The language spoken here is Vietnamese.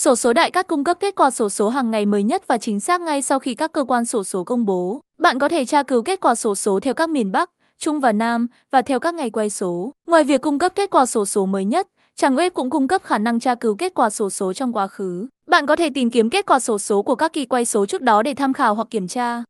Sổ số đại cát cung cấp kết quả sổ số hàng ngày mới nhất và chính xác ngay sau khi các cơ quan sổ số công bố. Bạn có thể tra cứu kết quả sổ số theo các miền Bắc, Trung và Nam và theo các ngày quay số. Ngoài việc cung cấp kết quả sổ số mới nhất, trang web cũng cung cấp khả năng tra cứu kết quả sổ số trong quá khứ. Bạn có thể tìm kiếm kết quả sổ số của các kỳ quay số trước đó để tham khảo hoặc kiểm tra.